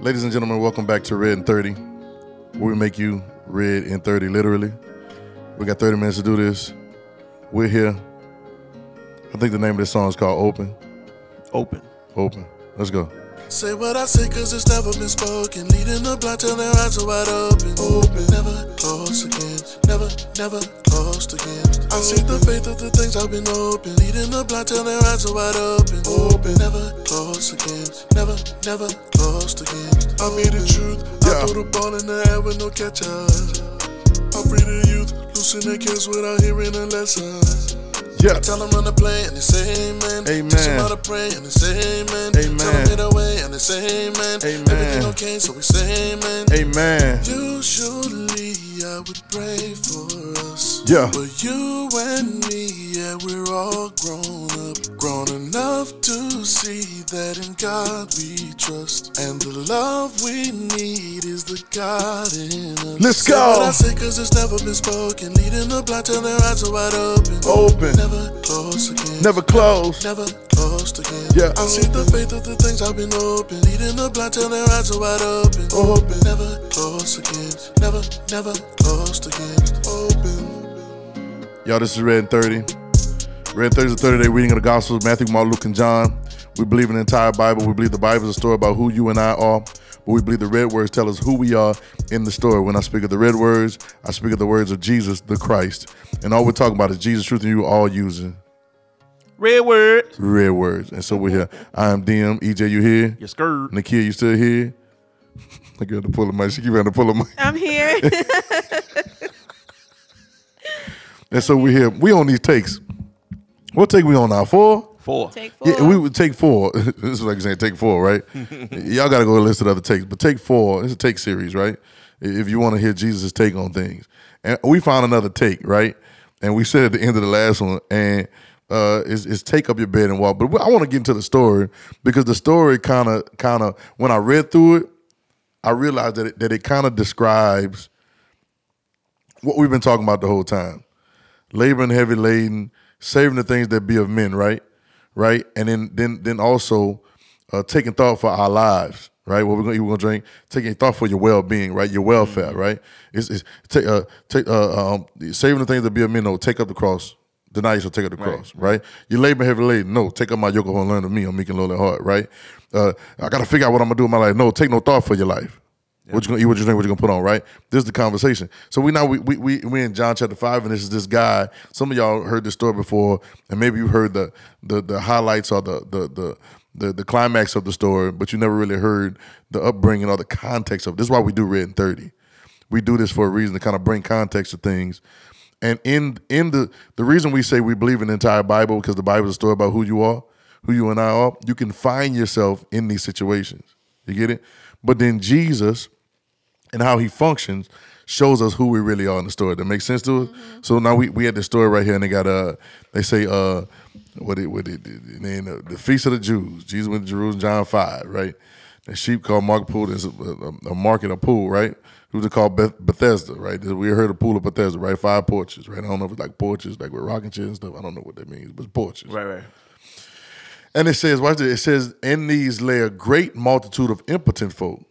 Ladies and gentlemen, welcome back to Red in 30, where we make you red in 30, literally. We got 30 minutes to do this. We're here. I think the name of this song is called Open. Open. Open. Let's go. Say what I say cause it's never been spoken. Leading the blind till their eyes are wide open. Open, never close again. Never, never closed again. I see the faith of the things I've been open Leading the blind till their eyes are wide open. Open, never close again. Never, never closed again. I be the truth. Yeah. I throw the ball in the air with no catcher I free the youth. Loosen their kids without hearing a lesson Yeah. Tell them run the play and they say amen. Amen. Teach them how to pray and they say amen. Amen. Tell them get away and they say amen. Amen. Everything okay, so we say amen. Amen. Usually I would pray for us. Yeah. But you and me, yeah, we're all grown up. Enough to see that in God we trust. And the love we need is the God in us. Let's Say go. What I say cause it's never been spoken. Leading the blind till their eyes are wide open. Open. Never close again. Never close. Never closed again. Yeah. I see the faith of the things I've been open. Leading the blind till their eyes are wide open. Open. Never close again. Never, never closed again. Open. Y'all, this is Red in 30. Red 30 is a 30 day reading of the Gospels Matthew, Mark, Luke, and John. We believe in the entire Bible. We believe the Bible is a story about who you and I are. But we believe the red words tell us who we are in the story. When I speak of the red words, I speak of the words of Jesus, the Christ. And all we're talking about is Jesus, truth, and you all using Red words. red words. And so we're here. I am DM. EJ, you here? You skirt. Nakia, you still here? I got to pull the mic. She keep having to pull the mic. I'm here. And so we're here. We on these takes. What take we on now? Four? Four. Take four. Yeah, we would take four. this is like saying take four, right? Y'all got to go listen to other takes, but take four. It's a take series, right? If you want to hear Jesus' take on things, and we found another take, right? And we said at the end of the last one, and uh, is is take up your bed and walk. But I want to get into the story because the story kind of, kind of, when I read through it, I realized that it, that it kind of describes what we've been talking about the whole time laboring heavy laden, saving the things that be of men, right? Right? And then then then also uh, taking thought for our lives, right? What we're gonna eat, we're gonna drink, taking thought for your well being, right? Your welfare, right? It's, it's take uh take uh um saving the things that be of men, no, take up the cross. Deny yourself, take up the cross, right? You labor heavy laden, no, take up my yoke and learn of me, I'm meek and lowly heart, right? Uh, I gotta figure out what I'm gonna do in my life. No, take no thought for your life. What you gonna eat? What you drink? What you gonna put on? Right. This is the conversation. So we now we we we we in John chapter five, and this is this guy. Some of y'all heard this story before, and maybe you heard the the the highlights or the the the the, the climax of the story, but you never really heard the upbringing or the context of. it. This is why we do Red in Thirty. We do this for a reason to kind of bring context to things. And in in the the reason we say we believe in the entire Bible because the Bible is a story about who you are, who you and I are. You can find yourself in these situations. You get it? But then Jesus and how he functions shows us who we really are in the story. That makes sense to us. So now we we had the story right here, and they got uh they say uh what it what it and then the, the feast of the Jews. Jesus went to Jerusalem, John five, right? The sheep called market pool. There's a, a, a market, a pool, right? Who's it called Beth, Bethesda, right? We heard of pool of Bethesda, right? Five porches, right? I don't know if it's like porches, like with rocking chairs and stuff. I don't know what that means, but it's porches. Right, right. And it says, watch this. It says, in these lay a great multitude of impotent folk,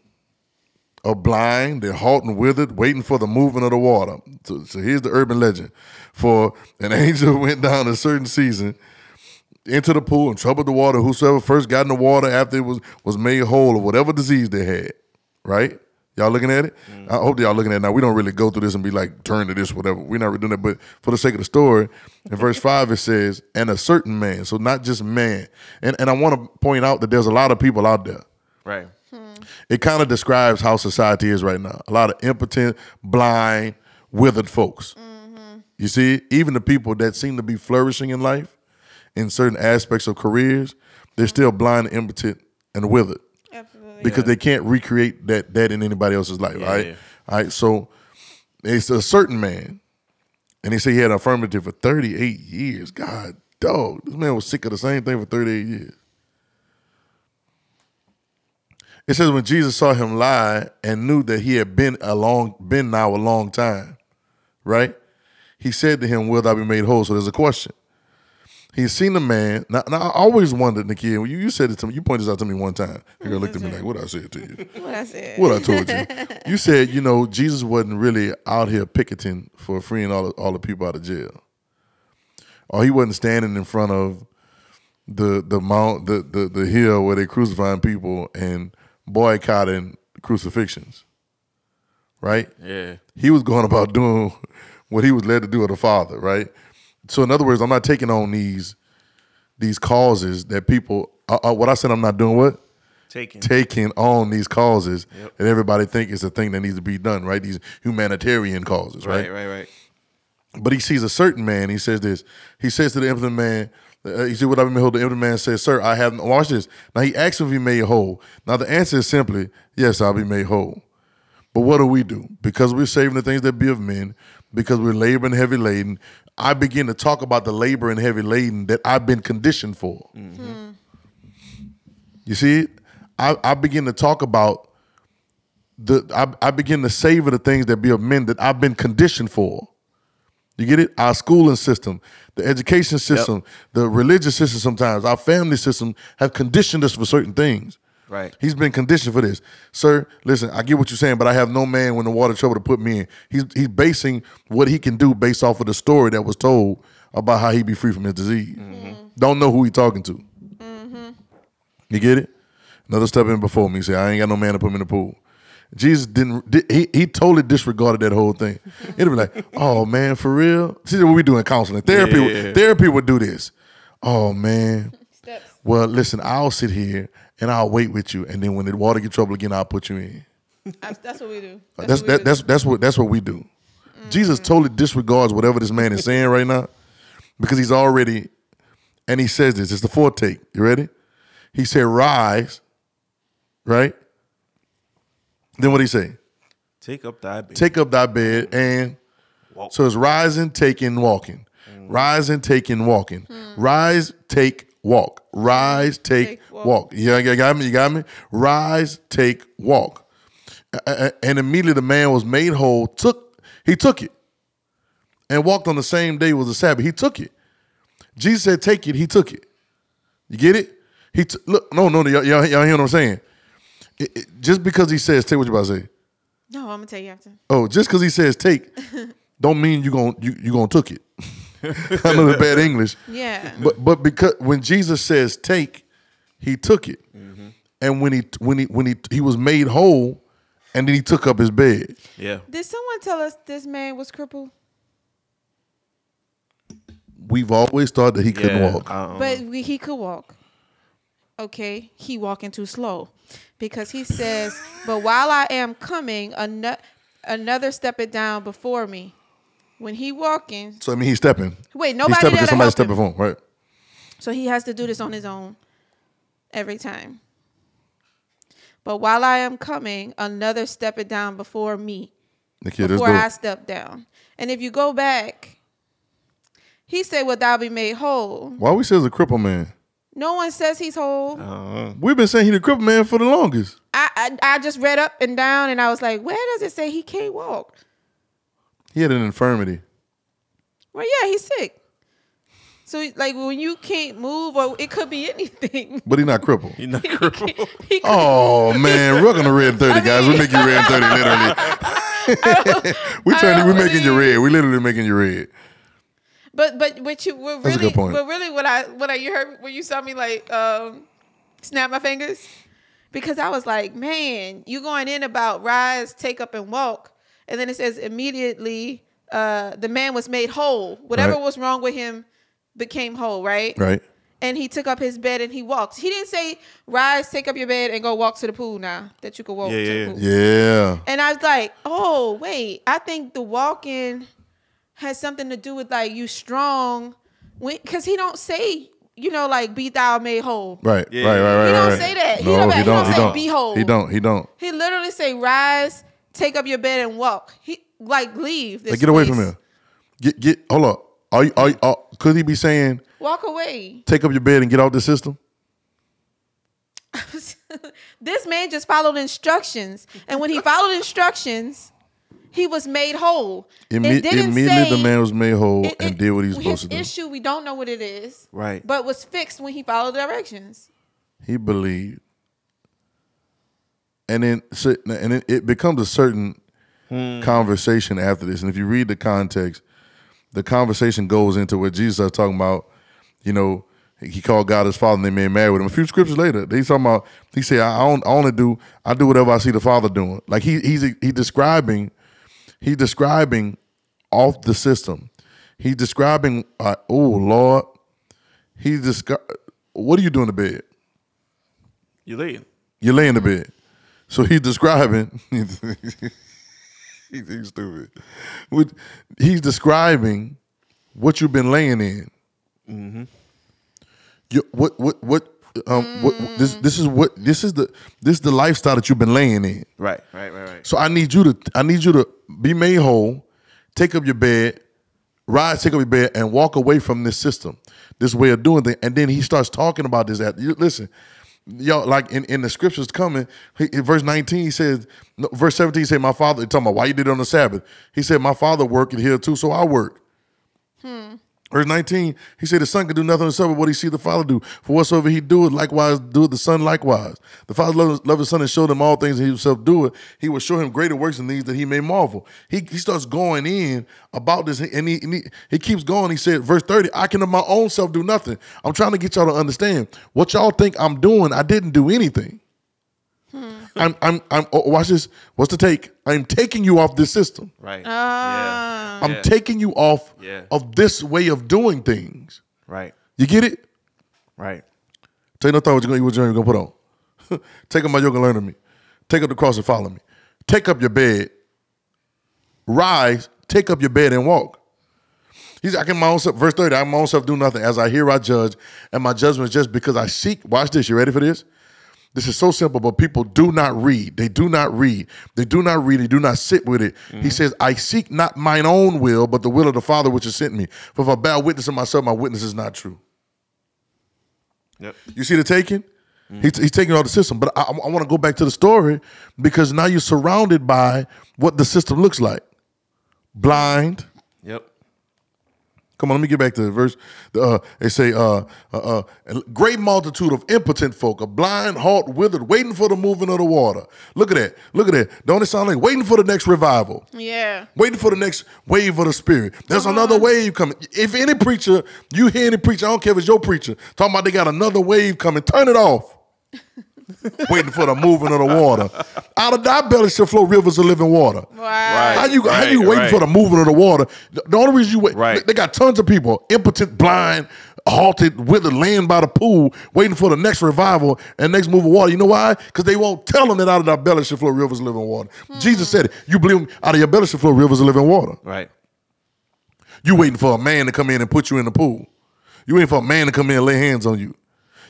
of blind, they're halt and withered, waiting for the movement of the water. So, so here's the urban legend. For an angel went down a certain season into the pool and troubled the water. Whosoever first got in the water after it was, was made whole of whatever disease they had. Right? Y'all looking at it? Mm. I hope y'all looking at it now. We don't really go through this and be like, turn to this, whatever. We're not really doing that. But for the sake of the story, in verse 5, it says, and a certain man. So not just man. And, and I want to point out that there's a lot of people out there. Right. Hmm. It kind of describes how society is right now. A lot of impotent, blind, withered folks. Mm-hmm. You see, even the people that seem to be flourishing in life, in certain aspects of careers, they're still mm-hmm. blind, impotent, and withered Absolutely. because they can't recreate that that in anybody else's life, Yeah, right? yeah. All right. So it's a certain man, and he said he had an infirmity for 38 years. God, dog, this man was sick of the same thing for 38 years. It says when Jesus saw him lie and knew that he had been a long, been now a long time, right? He said to him, "Will thou be made whole?" So there's a question. He's seen a man. Now, now I always wondered, Nikki, you, you said it to me. You pointed this out to me one time. The girl looked at me like, "What I said to you? What I said. What I told you?" You said, you know, Jesus wasn't really out here picketing for freeing all the, all the people out of jail, or he wasn't standing in front of the the mount the the, the hill where they crucifying people and boycotting crucifixions, right? Yeah. he was going about doing what he was led to do of the Father, right? So, in other words, I'm not taking on these these causes that people. Uh, uh, what I said, I'm not doing what Taking. taking on these causes Yep. that everybody think is a thing that needs to be done, right? These humanitarian causes, right, right, right. but he sees a certain man. He says this. He says to the impotent man, uh, "You see what I've been behold." The impotent man says, "Sir, I have." Watch this. Now he asks if he made whole. Now the answer is simply, "Yes, I'll be made whole." But what do we do? Because we're saving the things that be of men, because we're laboring heavy laden. I begin to talk about the labor and heavy laden that I've been conditioned for. You see. I, I begin to talk about the. I, I begin to savor the things that be of men that I've been conditioned for. You get it? Our schooling system, the education system, the religious system. Sometimes our family system have conditioned us for certain things. Right. He's been conditioned for this, sir. Listen, I get what you're saying, but I have no man when the water trouble to put me in. He's he's basing what he can do based off of the story that was told about how he'd be free from his disease. Mm-hmm. Mm-hmm. Don't know who he talking to. Mm-hmm. You get it? Another step in before me. Say, I ain't got no man to put me in the pool. Jesus didn't. di- He he totally disregarded that whole thing. It'd be like, oh man, for real. See what we do in counseling. Therapy. Yeah. Therapy would do this. Oh man. Steps. Well, listen, I'll sit here and I'll wait with you, and then when the water get trouble again, I'll put you in. Uh, that's, that's what we do. That's what we that, do. that's that's what that's what we do. Jesus mm. totally disregards whatever this man is saying right now, because he's already, and he says this. It's the fourth take. You ready? He said, "Rise." Right. Then what he say? Take up thy bed. Take up thy bed mm-hmm. and Walk. so it's rising, taking, walking. Mm. Rising, taking, walking. Hmm. Rise, take, walk. Rise, take, Take, walk. walk. Yeah, you got me. You got me. Rise, take, walk. A- a- And immediately the man was made whole. Took he took it, and walked on the same day was the Sabbath. He took it. Jesus said, "Take it." He took it. You get it? He t- look. No, no, y'all, y'all, y'all hear what I'm saying? It- it- just because he says, "Take," what you about to say? No, I'm gonna tell you after. Oh, just because he says take, don't mean you gon' you you gonna took it. I know the bad English, Yeah. but but because when Jesus says take, he took it, Mm-hmm. and when he when he when he he was made whole, and then he took up his bed. Yeah. Did someone tell us this man was crippled? We've always thought that he couldn't yeah. walk. But we, he could walk. Okay, he walking too slow, because he says, "But while I am coming, ano- another step it down before me." When he walking, so I mean, he's stepping. wait, nobody. He's stepping because somebody's stepping him. for him, right? So he has to do this on his own every time. But while I am coming, another step it down before me, before I step down. And if you go back, he said, "Will thou be made whole?" Why we says a cripple man? No one says he's whole. uh, We've been saying he the cripple man for the longest. I, I I just read up and down, and I was like, "Where does it say he can't walk?" He had an infirmity. Well, yeah, he's sick. So like when you can't move, or it could be anything. But he's not crippled. he's not crippled. He could- Oh man, we're gonna red thirty, guys. We make you red thirty, literally. we turning, We're making you red. We literally making you red. But but what you what That's a really good point. but really what I what I you heard when you saw me like um snap my fingers because I was like man you going in about rise take up and walk and then it says immediately uh the man was made whole whatever Right. was wrong with him became whole right Right. and he took up his bed and he walked he didn't say rise take up your bed and go walk to the pool now that you could walk Yeah, to yeah, the pool Yeah. and I was like, oh, wait, I think the walking has something to do with like you strong. Because he don't say, you know, like be thou made whole. Right. Yeah. Right. Right. Right. He don't right. say that. He No, don't- he he don't. don't He say don't. be whole. He don't. He don't. He literally say, rise, take up your bed and walk. He like leave. This Like, get away from place. here. Get get. Hold up. Are you? Are, you, are could he be saying Walk away. take up your bed and get out the system? this man just followed instructions. And when he followed instructions, he was made whole. Imme- it didn't immediately, say, the man was made whole it- and did what he was supposed to do. issue, we don't know what it is, Right. but was fixed when he followed the directions. He believed, and then and it, it becomes a certain hmm. conversation after this. And if you read the context, the conversation goes into what Jesus is talking about. You know, he called God his father, and they made married with him. A few scriptures later, he's talking about. He said, "I, I, don't, I only do I do whatever I see the Father doing." Like he he's he describing he's describing off the system. He's describing. Uh, oh Lord, he's descri- What are you doing in the bed? You laying. You lay in the bed. So he's describing. he's, stupid. He's describing what you've been laying in. You, what what what um what, what- this this is what this is the this is the lifestyle that you've been laying in. Right. Right. Right. Right. So I need you to I need you to be made whole, take up your bed, rise, take up your bed, and walk away from this system, this way of doing things. And then he starts talking about this. At you, listen, y'all, like in, in the scriptures coming, he, in verse 19, he says, no, verse 17, he said, My father, he talking about why you did it on the Sabbath. He said, My father worked here too, so I work. Verse 19, he said, The son can do nothing himself but what he see the father do. For whatsoever he doeth, likewise doeth the son likewise. The father loved, his son and showed him all things that he himself doeth. He will show him greater works than these that he may marvel. He, he starts going in about this, and, he, and he, he keeps going. He said, verse 30, I can of my own self do nothing. I'm trying to get y'all to understand. What y'all think I'm doing, I didn't do anything. Hmm. I'm, I'm, I'm, oh, watch this. What's the take? I'm taking you off this system. Right. Ah. yeah. I'm Yeah. taking you off Yeah. of this way of doing things. Right. You get it? Right. Take no thought what you're gonna, what you're gonna put on. Take up my yoke and learn of me. Take up the cross and follow me. Take up your bed. Rise, take up your bed and walk. He's I can my own self, verse 30, I'm my own self do nothing. As I hear, I judge, and my judgment is just because I seek. Watch this. You ready for this? This is so simple, but people do not read. They do not read. They do not read. They do not sit with it. He mm-hmm. says, I seek not mine own will, but the will of the Father which has sent me. For if I bear witness of myself, my witness is not true. Yep. You see the taking? Mm-hmm. He's, he's taking all the system. But I, I want to go back to the story because now you're surrounded by what the system looks like. Blind. Yep. Come on, let me get back to the verse. Uh, they say, uh, uh, uh, a great multitude of impotent folk, a blind, halt, withered, waiting for the moving of the water. Look at that. Look at that. Don't it sound like waiting for the next revival? Yeah. Waiting for the next wave of the spirit. There's another wave coming. If any preacher, you hear any preacher, I don't care if it's your preacher, talking about they got another wave coming, turn it off. Waiting for the moving of the water. Out of thy belly shall flow rivers of living water. Wow. How you how you waiting right. for the moving of the water? The, the only reason you wait, Right. they got tons of people, impotent, blind, halted, withered, laying by the pool, waiting for the next revival and next move of water. You know why? Because they won't tell them that out of their belly shall flow rivers of living water. Hmm. Jesus said it. You believe him, out of your belly shall flow rivers of living water. Right. You waiting for a man to come in and put you in the pool. You waiting for a man to come in and lay hands on you.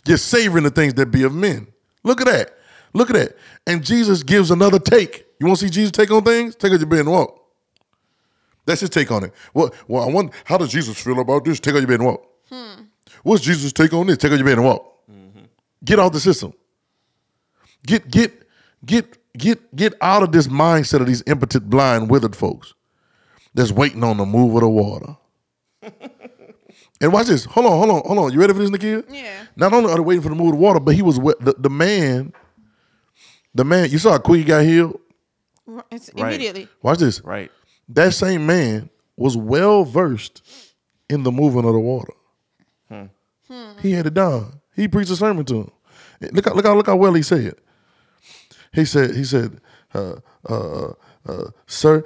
You're savoring the things that be of men. Look at that. Look at that. And Jesus gives another take. You want to see Jesus take on things? Take out your bed and walk. That's his take on it. Well, well, I wonder how does Jesus feel about this? Take out your bed and walk. Hmm. What's Jesus' take on this? Take out your bed and walk. Mm-hmm. Get out the system. Get get get get get out of this mindset of these impotent, blind, withered folks that's waiting on the move of the water. and watch this. Hold on, hold on, hold on. You ready for this, Nakia? Yeah. Not only are they waiting for the move of the water, but he was wa- the, the man. The man, you saw how quick he got healed. It's Right. immediately. Watch this. Right. That same man was well versed in the moving of the water. He had it down. He preached a sermon to him. Look how look how look how well he said it. He said he said, uh, uh, uh, sir,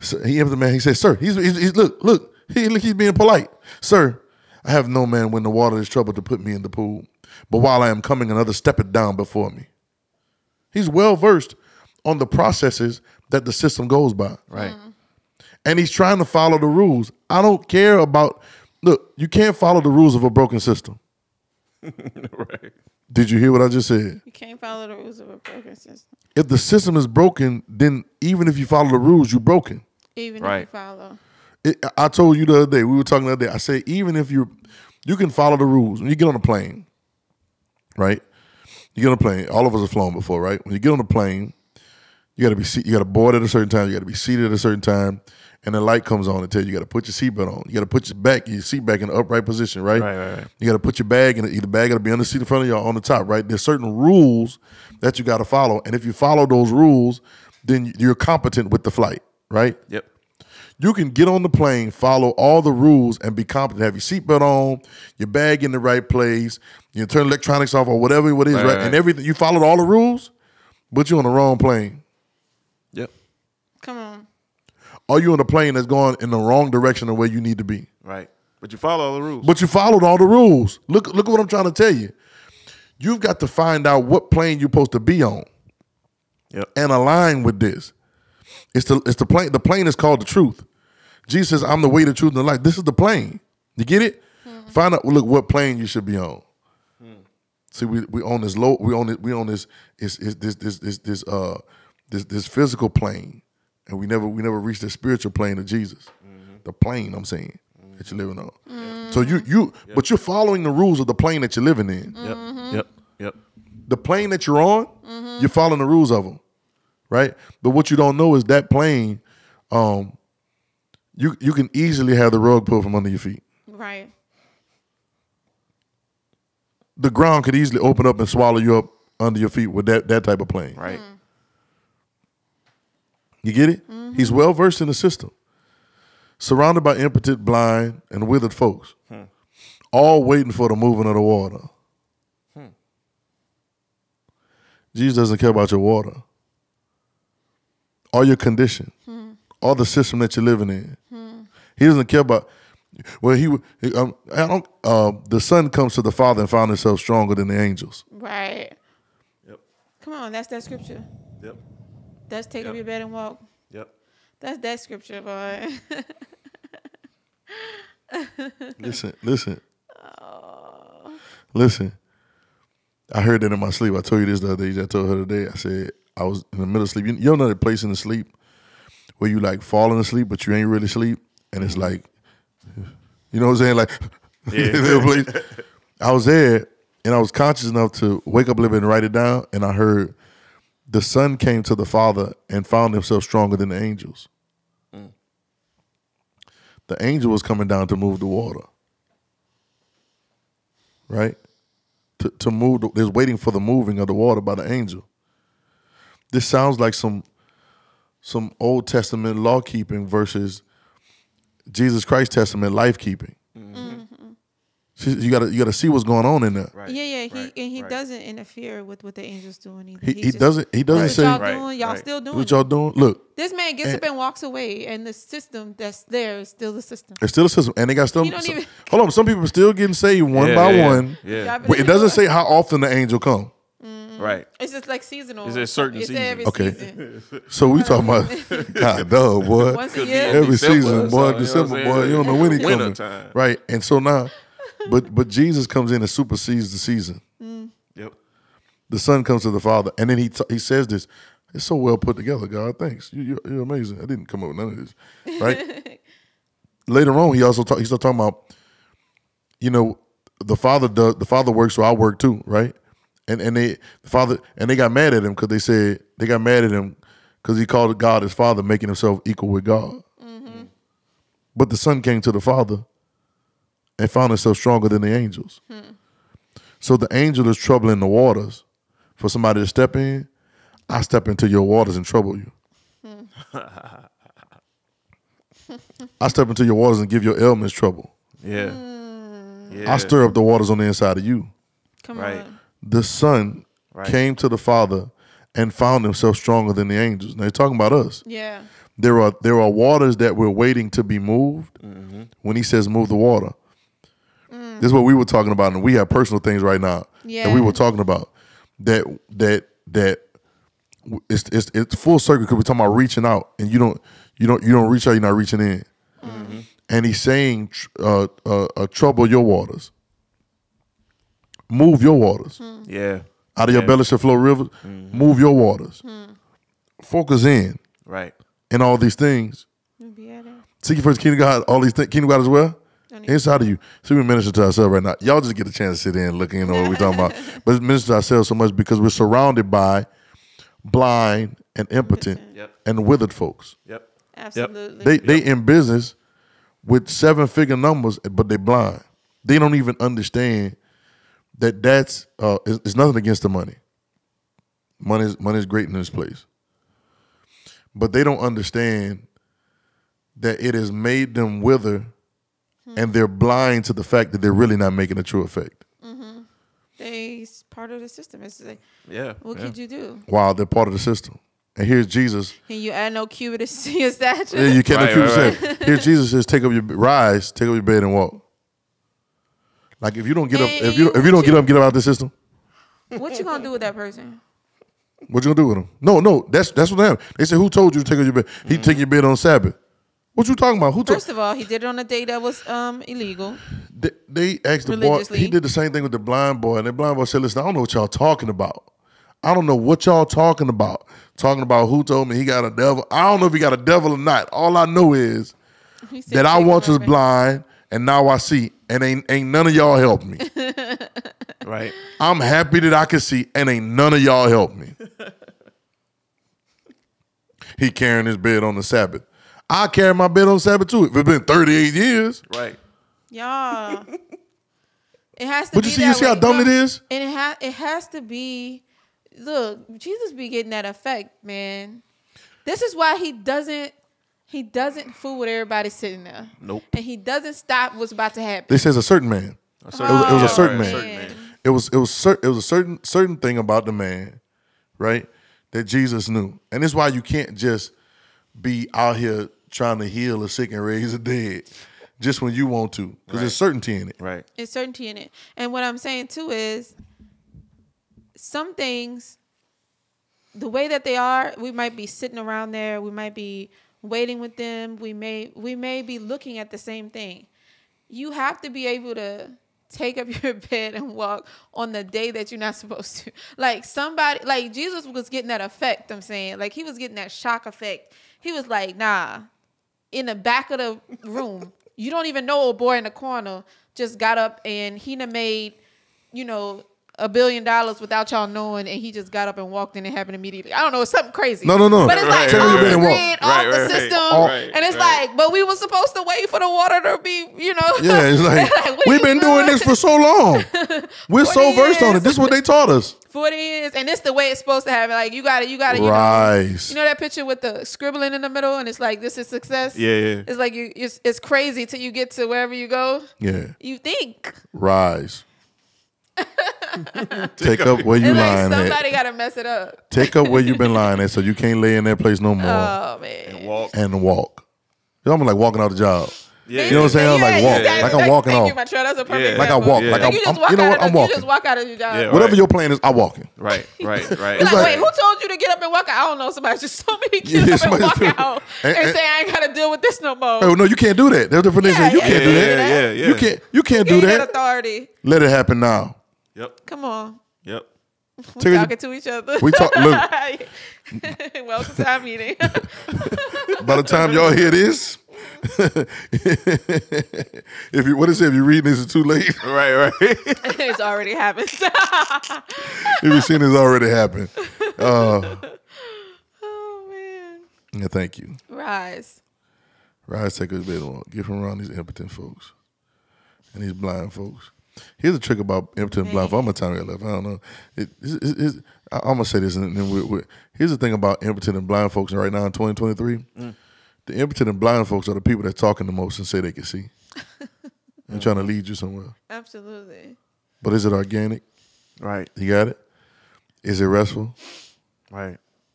sir," he answered the man. He said, sir, he's, he's, he's look look he look, he's being polite, sir. I have no man when the water is troubled to put me in the pool, but while I am coming, another steppeth down before me. He's well versed on the processes that the system goes by Right. Mm-hmm. and he's trying to follow the rules. I don't care about look, you can't follow the rules of a broken system. right. Did you hear what I just said? You can't follow the rules of a broken system, If the system is broken, then even if you follow the rules, you're broken. even if you follow. It, I told you the other day, we were talking the other day. I said, even if you you can follow the rules. When you get on a plane, right? You get on a plane, all of us have flown before, right? When you get on a plane, You got to be you got to board at a certain time. You got to be seated at a certain time, and the light comes on and tell you you got to put your seatbelt on. You got to put your back your seat back in the upright position, right? Right, right, right. You got to put your bag in the, the bag got to be on the seat in front of you or on the top, right? There's certain rules that you got to follow, and if you follow those rules, then you're competent with the flight, right? Yep. You can get on the plane, follow all the rules, and be competent. Have your seatbelt on, your bag in the right place, you turn electronics off or whatever it is, right? Right, And everything you followed all the rules, but you're on the wrong plane. Yep. Come on. Are you on a plane that's going in the wrong direction of where you need to be. Right. But you follow all the rules. But you followed all the rules. Look, look at what I'm trying to tell you. You've got to find out what plane you're supposed to be on yep. and align with this. It's the it's the plane. The plane is called the truth. Jesus says, "I'm the way, the truth, and the life." This is the plane. You get it? Mm-hmm. Find out. Look, what plane you should be on. Hmm. See, we we on this low. We on it. We on this. Is is this this this this uh this this physical plane, and we never we never reached the spiritual plane of Jesus. Mm-hmm. The plane I'm saying that you're living on. Mm-hmm. So you you but you're following the rules of the plane that you're living in Yep. Yep. Yep. the plane that you're on, you're following the rules of them, right? But what you don't know is that plane, um, you you can easily have the rug pulled from under your feet. Right. The ground could easily open up and swallow you up under your feet with that that type of plane. Right. Hmm. You get it? Mm-hmm. He's well versed in the system, surrounded by impotent, blind, and withered folks, hmm. all waiting for the moving of the water. Hmm. Jesus doesn't care about your water, or your condition, or the system that you're living in. He doesn't care about. Well, he, he um, I don't. Uh, the son comes to the father and found himself stronger than the angels. Right. Yep. Come on, that's that scripture. Yep. That's take up your bed and walk. Yep. That's that scripture, boy. Listen, listen. Listen. I heard that in my sleep. I told you this the other day. I told her today. I said I was in the middle of sleep. You, you know that place in the sleep where you like falling asleep, but you ain't really asleep, and it's like, you know what I'm saying? Like, Yeah. place. I was there, and I was conscious enough to wake up a little bit and write it down, and I heard the son came to the father and found himself stronger than the angels. The angel was coming down to move the water. Right? To to move the, there's waiting for the moving of the water by the angel. This sounds like some some Old Testament law keeping versus Jesus Christ Testament life keeping. Mm-hmm. You gotta you gotta see what's going on in there. Right. yeah, yeah. He right, and he right. doesn't interfere with what the angels doing either. He, he just- doesn't he doesn't What say y'all Right, doing? Y'all right. still doing? what y'all doing. Look, This man gets And- up and walks away, and the system that's there is still the system. it's still a system, and they got still. Some- even- hold on, some people are still getting saved one Yeah, by yeah, one. Yeah. Y'all it doesn't say how often the angel come. Mm-hmm. Right. It's just like seasonal. Is it a certain it's season? Every Okay. season. So we talking about God, dog, boy. Once a year. Every December season, or boy, something, you know December, boy, you don't know when he Winter coming. time. Right, and so now, but but Jesus comes in and supersedes the season. Mm. Yep. The Son comes to the Father, and then he t- he says this. It's so well put together, God. Thanks, you, you're, you're amazing. I didn't come up with none of this, right? Later on, he also talk, he started talking about, you know, the Father does the Father works, so I work too, right? And and they the Father and they got mad at him because they said they got mad at him because he called God his Father, making himself equal with God. Mm-hmm. But the Son came to the Father and found himself stronger than the angels. Hmm. So the angel is troubling the waters for somebody to step in. I step into your waters and trouble you. Hmm. I step into your waters and give your ailments trouble. Yeah. Mm. Yeah. I stir up the waters on the inside of you. Come Right. on. The Son Right. came to the Father and found himself stronger than the angels. Now, he's talking about us. Yeah. There are there are waters that we're waiting to be moved. When he says move the water, this is what we were talking about, and we have personal things right now that we were talking about. That that that it's it's, it's full circle because we're talking about reaching out, and you don't you don't you don't reach out, you're not reaching in. And he's saying, uh, uh, uh, trouble your waters, move your waters hmm. Yeah. out of your Yeah. belly shall flow rivers. Mm-hmm. Move your waters. Hmm. Focus in Right. in all these things. You'll it. Seek ye first the kingdom of God, all these things, kingdom of God as well. Inside of you. See, we minister to ourselves right now. Y'all just get a chance to sit in and look, you know what we're talking about. But minister to ourselves so much because we're surrounded by blind and impotent Yep. and withered folks. Yep. Absolutely. They they in business with seven figure numbers, but they blind. They don't even understand that that's uh, it's, it's nothing against the money. Money is money is great in this place, but they don't understand that it has made them wither, and they're blind to the fact that they're really not making a true effect. they s- part of the system. It's like, Yeah. what yeah. could you do? While they're part of the system, and here's Jesus. Can you add no cubit to see your stature? Yeah, you can't Right, accuse right, yourself. Here Jesus says, "Take up your rise, take up your bed and walk." Like if you don't get up, if you if you don't get up, get out of the system. what you gonna do with that person? What you gonna do with him? No, no, that's that's what happened. They said, "Who told you to take your bed?" He take your bed on Sabbath. What you talking about? Who told? First of all, he did it on a day that was um illegal. They, they asked the boy. He did the same thing with the blind boy, and the blind boy said, "Listen, I don't know what y'all talking about. I don't know what y'all talking about. Talking about who told me he got a devil. I don't know if he got a devil or not. All I know is that I once was bed." blind, and now I see, and ain't ain't none of y'all help me. Right. I'm happy that I can see, and ain't none of y'all help me. he carrying his bed on the Sabbath. I carry my bed on Sabbath too. If it's been 38 years, Right. Y'all. It has to but be you see, you that see how dumb No, it is. And it ha- it has to be look, Jesus be getting that effect, man. This is why he doesn't he doesn't fool with everybody sitting there. Nope. And he doesn't stop what's about to happen. This says a certain man. A It was, it was a certain right, man. It was it was cer- it was a certain certain thing about the man, right? That Jesus knew, and it's why you can't just be out here trying to heal a sick and raise a dead, just when you want to, because there's certainty in it. Right. It's certainty in it. And what I'm saying too is some things, the way that they are, we might be sitting around there, we might be waiting with them, we may we may be looking at the same thing. You have to be able to take up your bed and walk on the day that you're not supposed to. Like somebody like Jesus was getting that effect, I'm saying. Like he was getting that shock effect. He was like, nah, in the back of the room. You don't even know a boy in the corner just got up and he made, you know, a billion dollars without y'all knowing, and he just got up and walked in and happened immediately. I don't know, it's something crazy. No, no, no. But it's like Take off your the grid, Right, off the right, right. system, Right, and it's right. like, but we were supposed to wait for the water to be, you know. Yeah, it's like, what are we've been doing this for so long. We're so 40 versed on it. This is what they taught us. forty years, and it's the way it's supposed to happen. Like you got to, you got to, you know, Rise. you know that picture with the scribbling in the middle, and it's like this is success. Yeah, yeah. It's like you, it's, it's crazy till you get to wherever you go. Yeah. You think Rise. Take up where you it's like lying at. somebody got to mess it up. Take up where you've been lying at, so you can't lay in that place no more Oh man. And walk. and walk. It's almost like walking out the job. Yeah. You know what I'm saying? Like walk. yeah, Like. I'm walking thank off. You, Montreal. That's a perfect Yeah. Like I example. walk. Yeah. Like Like I'm, you just I'm- walk you know out what? of I'm the, you just walk out of your job. Yeah, Whatever right. your plan is, I'm walking. Right. Right. Right. You're like, like- wait, who told you to get up and walk out? I don't know. Somebody just told me to get Yeah, up and walk out And- and, and- say I ain't got to deal with this no more. Oh no, you can't do that. There's a definition. Yeah, you yeah, can't do that. yeah, yeah. You can't. You can't you do that. got authority. Let it happen now. Yep. Come on. Yep. We Take it- talking to each other. We talk- look. Welcome to our meeting. By the time y'all hear this, if you what is it? If you're reading this, it's too late. Right. Right. it's already happened. if you've seen this already happen. Uh, oh man. yeah, thank you. Rise. Rise, take a bit on. Get from around these impotent folks and these blind folks. Here's a trick about impotent and blind. I'm gonna time you left. I don't know. It, it's- it's- it's- I- I'm gonna say this, and then we we here's the thing about impotent and blind folks right now in 2023. Mm. The impotent and blind folks are the people that talking the most and say they can see. and trying to lead you somewhere. Absolutely. But is it organic? Right. You got it. Is it restful? Right.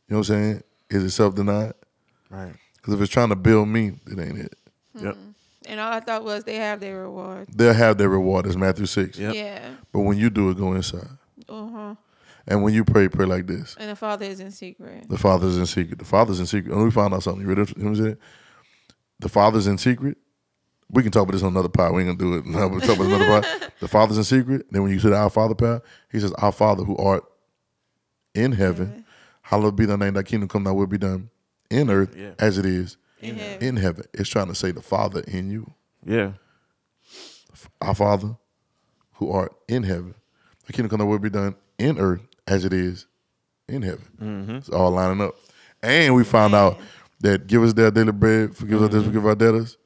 You know what I'm saying? Is it self denied? Right. Because if it's trying to build me, it ain't it. Yep. And all I thought was they have their reward. They'll have their reward. That's Matthew six. Yep. Yeah. But when you do it, go inside. Uh huh. And when you pray, pray like this. And the Father is in secret. The Father is in secret. The Father's in secret. And we found out something. You ready? You know what I'm? The Father's in secret. We can talk about this on another part. We ain't gonna do it. No, we'll talk about another part. The Father's in secret. Then when you say the Our Father part, he says, Our Father who art in heaven, hallowed be thy name, thy kingdom come, thy will be done in earth Yeah. as it is In heaven. in heaven. It's trying to say the Father in you. Yeah. Our Father who art in heaven, the kingdom come, thy will be done in earth as it is in heaven. Mm-hmm. It's all lining up. And we found out that give us their daily bread, forgive us our mm-hmm. debts, forgive our debtors,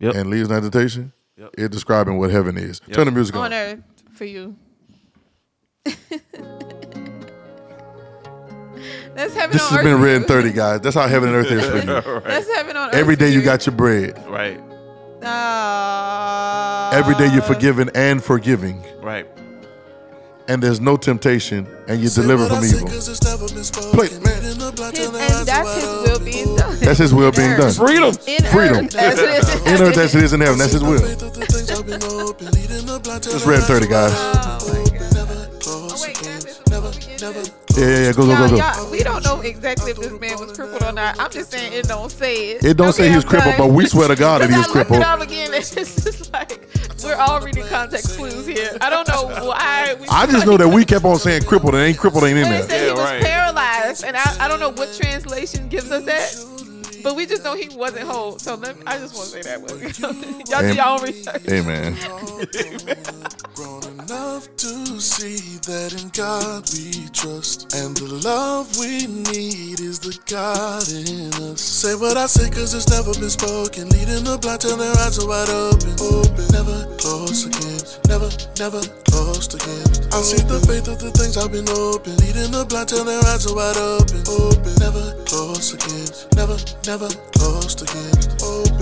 Yep. and lead us not into temptation. Yep. It's describing what heaven is. Turn the music on. on earth for you. That's heaven This on has earth. been for read in 30, guys. That's how heaven and earth is for you. That's heaven on earth. Every day you got your bread. Right. Uh, Every day you're forgiven and forgiving. Right. And there's no temptation and you're delivered from say evil. 'cause it's never been spoken. Play man. Leading the blind His, till their and that's his will being done. That's his will being done. Freedom. In Freedom. earth, as in In earth as it is in heaven. That's his will. Faith of the things I've been open. Leading the blind till Just read eyes 30, are guys. wide Oh, my open. God. Never close Oh, wait, again. guys, it's Never, before we get never this. Yeah, yeah, yeah. Go, go, Y'all, go, go. y'all, we don't know exactly if this man was crippled or not. I'm just saying it don't say it. It don't say he was crippled, but we swear to God that he was 'Cause I looked crippled. it up again. It's just like we're all reading context clues here. I don't know why. We I just know that we kept on saying crippled and ain't crippled ain't in there. They there. said he was right. paralyzed, and I, I don't know what translation gives us that, but we just know he wasn't whole. So let, I just want to say that. y'all do Am- your own research. Amen. grown enough to see that in God we trust. And the love we need is the God in us. Say what I say, cause it's never been spoken. Leading the blind till their eyes are wide open. Open, never close again. Never, never close again. I see the faith of the things I've been open. Leading the blind till their eyes are wide open. Open, never close again. Never, never close again. Open.